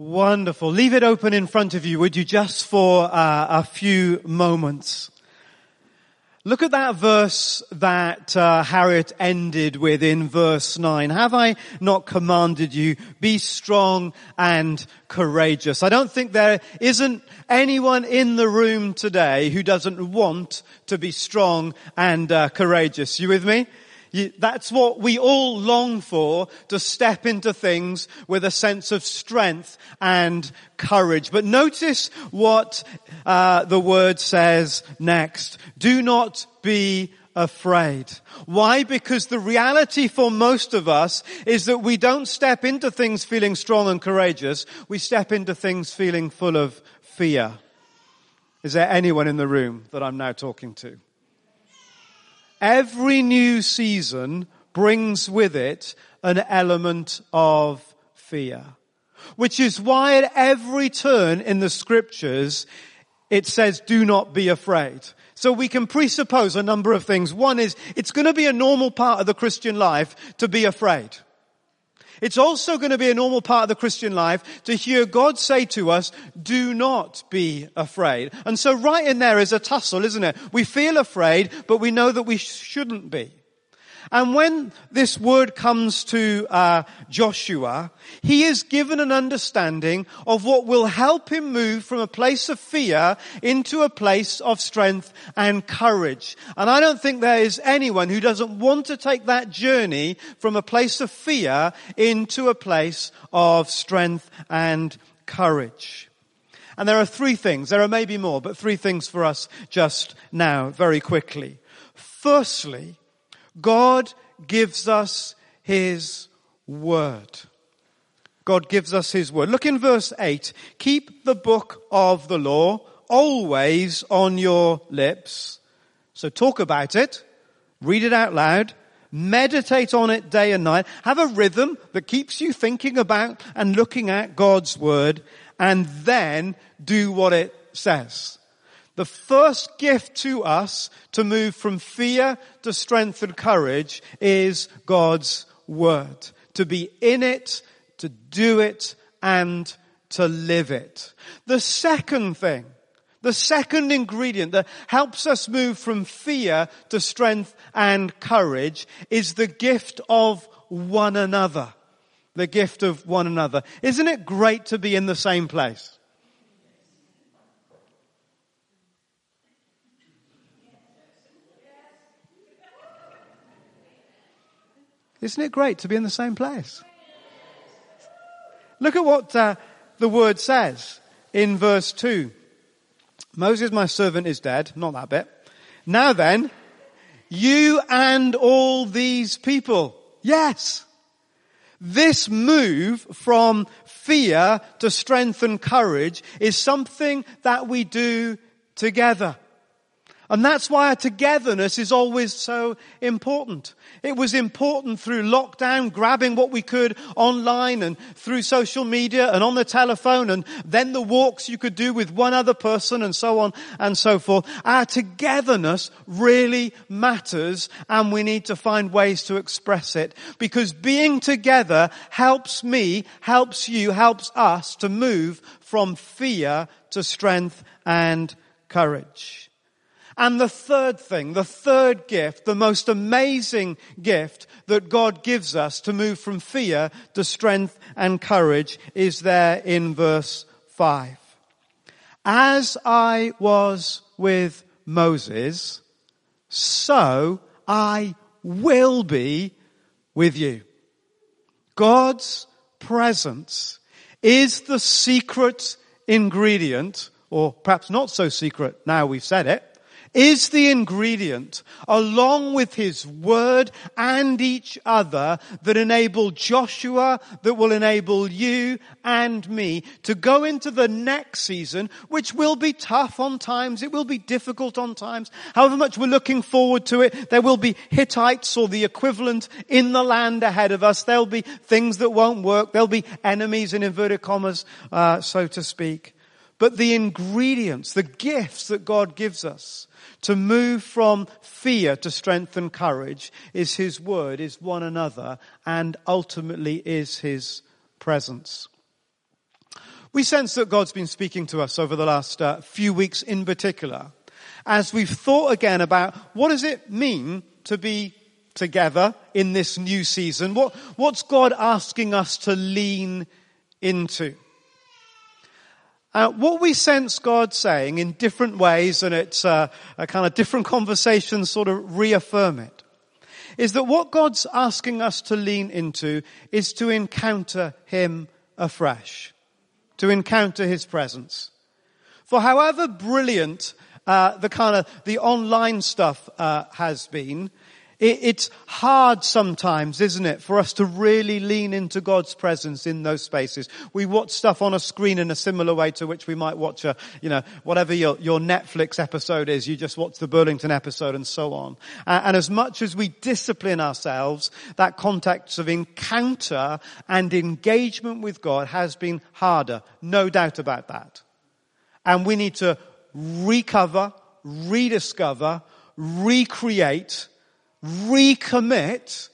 Wonderful. Leave it open in front of you, would you, just for uh, a few moments. Look at that verse that uh, Harriet ended with in verse 9. Have I not commanded you, be strong and courageous? I don't think there isn't anyone in the room today who doesn't want to be strong and uh, courageous. You with me? That's what we all long for, to step into things with a sense of strength and courage. But notice what uh, the word says next. Do not be afraid. Why? Because the reality for most of us is that we don't step into things feeling strong and courageous. We step into things feeling full of fear. Is there anyone in the room that I'm now talking to? Every new season brings with it an element of fear. Which is why at every turn in the scriptures, it says, do not be afraid. So we can presuppose a number of things. One is, it's going to be a normal part of the Christian life to be afraid. It's also going to be a normal part of the Christian life to hear God say to us, do not be afraid. And so right in there is a tussle, isn't it? We feel afraid, but we know that we shouldn't be. And when this word comes to uh, Joshua, he is given an understanding of what will help him move from a place of fear into a place of strength and courage. And I don't think there is anyone who doesn't want to take that journey from a place of fear into a place of strength and courage. And there are three things. There are maybe more, but three things for us just now, very quickly. Firstly, God gives us His Word. God gives us His Word. Look in verse 8. Keep the book of the law always on your lips. So talk about it. Read it out loud. Meditate on it day and night. Have a rhythm that keeps you thinking about and looking at God's Word and then do what it says. The first gift to us to move from fear to strength and courage is God's Word. To be in it, to do it, and to live it. The second thing, the second ingredient that helps us move from fear to strength and courage is the gift of one another. The gift of one another. Isn't it great to be in the same place? Isn't it great to be in the same place? Look at what uh, the word says in verse 2. Moses, my servant, is dead. Not that bit. Now then, you and all these people. Yes. This move from fear to strength and courage is something that we do together. And that's why our togetherness is always so important. It was important through lockdown, grabbing what we could online and through social media and on the telephone and then the walks you could do with one other person and so on and so forth. Our togetherness really matters and we need to find ways to express it because being together helps me, helps you, helps us to move from fear to strength and courage. And the third thing, the third gift, the most amazing gift that God gives us to move from fear to strength and courage is there in verse 5. As I was with Moses, so I will be with you. God's presence is the secret ingredient, or perhaps not so secret now we've said it, is the ingredient along with his word and each other that enable Joshua, that will enable you and me to go into the next season, which will be tough on times. It will be difficult on times. However much we're looking forward to it, there will be Hittites or the equivalent in the land ahead of us. There'll be things that won't work. There'll be enemies in inverted commas, uh, so to speak. But the ingredients, the gifts that God gives us, to move from fear to strength and courage is His Word, is one another, and ultimately is His presence. We sense that God's been speaking to us over the last uh, few weeks in particular, as we've thought again about what does it mean to be together in this new season? What, what's God asking us to lean into? Uh, what we sense God saying in different ways, and it's uh, a kind of different conversations sort of reaffirm it, is that what God's asking us to lean into is to encounter Him afresh, to encounter His presence. For however brilliant uh, the kind of the online stuff uh, has been, it's hard sometimes, isn't it, for us to really lean into God's presence in those spaces. We watch stuff on a screen in a similar way to which we might watch a, you know, whatever your, your Netflix episode is, you just watch the Burlington episode and so on. And as much as we discipline ourselves, that context of encounter and engagement with God has been harder. No doubt about that. And we need to recover, rediscover, recreate recommit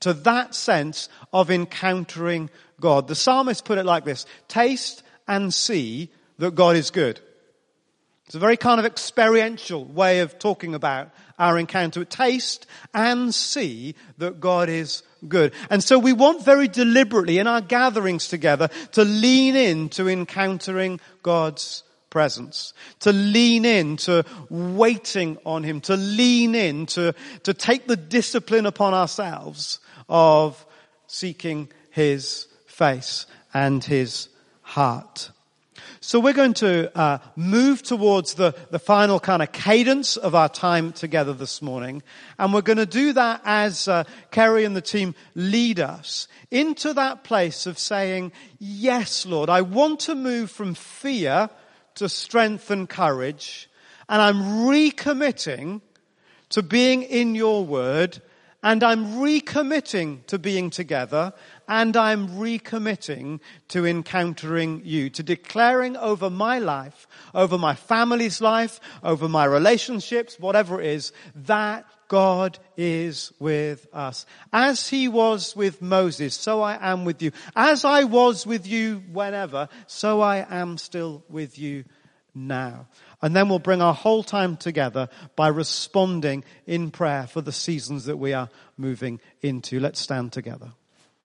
to that sense of encountering God. The psalmist put it like this, taste and see that God is good. It's a very kind of experiential way of talking about our encounter. Taste and see that God is good. And so we want very deliberately in our gatherings together to lean in to encountering God's presence, to lean in, to waiting on Him, to lean in, to, to take the discipline upon ourselves of seeking His face and His heart. So we're going to uh, move towards the, the final kind of cadence of our time together this morning. And we're going to do that as uh, Kerry and the team lead us into that place of saying, yes, Lord, I want to move from fear to strength and courage, and I'm recommitting to being in your word, and I'm recommitting to being together, and I'm recommitting to encountering you, to declaring over my life, over my family's life, over my relationships, whatever it is, that God is with us. As he was with Moses, so I am with you. As I was with you whenever, so I am still with you now. And then we'll bring our whole time together by responding in prayer for the seasons that we are moving into. Let's stand together.